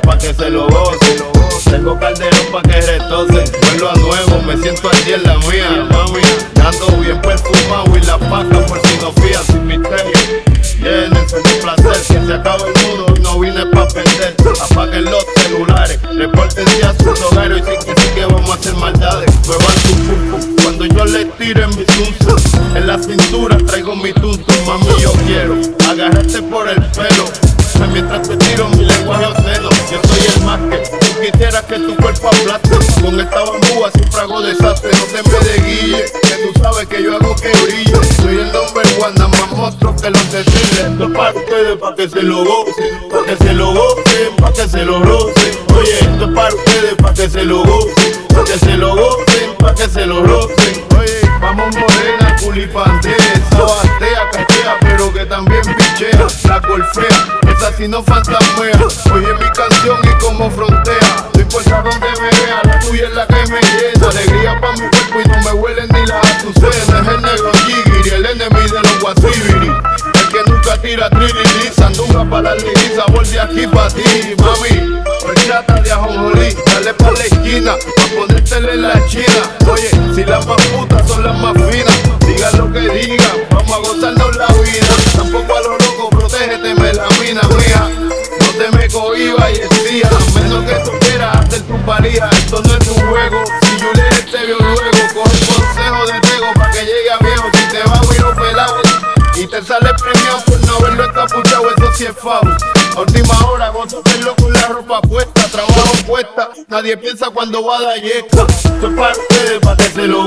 pa' que se lo gocen. Tengo calderón pa' que retocen. Vuelo a nuevo, me siento así en la mía, mami. Ando bien perfumado y la paca por si no fías sin misterio. Llénense mi placer, que se acaba el mundo no vine pa' perder. Apaguen los celulares, repórtense a sus hogares y sí que sí que vamos a hacer maldades. Muevan su pum cuando yo le tire mi tunzo. En la cintura traigo mi tunzo, mami yo quiero agarrarte por el pelo. Mientras te tiro mi lenguaje desastre, no te me de guille, que tú sabes que yo hago que brille. Soy el number one, nada más monstruo que los decirles. Esto es para ustedes, para que se lo gocen, para que se lo gocen, para que se lo rocen. Oye, esto es para ustedes, para que se lo gocen, para que se lo gocen, para que se lo rocen. Oye, vamos morena, culipantea, sabatea, cachea, pero que también pichea, la golfea, esa si no fantasmea. Oye mi pa' mi cuerpo y no me huelen ni las azucenas. Es el negro Jigiri, el enemigo de los guasibiri. El que nunca tira tririri, sandunga para la liriza, volví aquí pa' ti, mami. Horchata de ajonjolí, dale pa' la esquina, pa' ponértele la china. Oye, si las más putas son las más finas, digan lo que digan, vamos a gozarnos la vida. Tampoco a lo loco, protégete, me la mina mía. No te me cohiba y decía, a menos que tú quieras hacer tu paría, esto no es un juego. Si yo le te veo te sale premiado por no haberlo encapuchado, eso sí es foul. A última hora, gozo verlo con la ropa puesta, trabajo puesta. Nadie piensa cuando va a dar yesca. Es para ustedes, pa' que se lo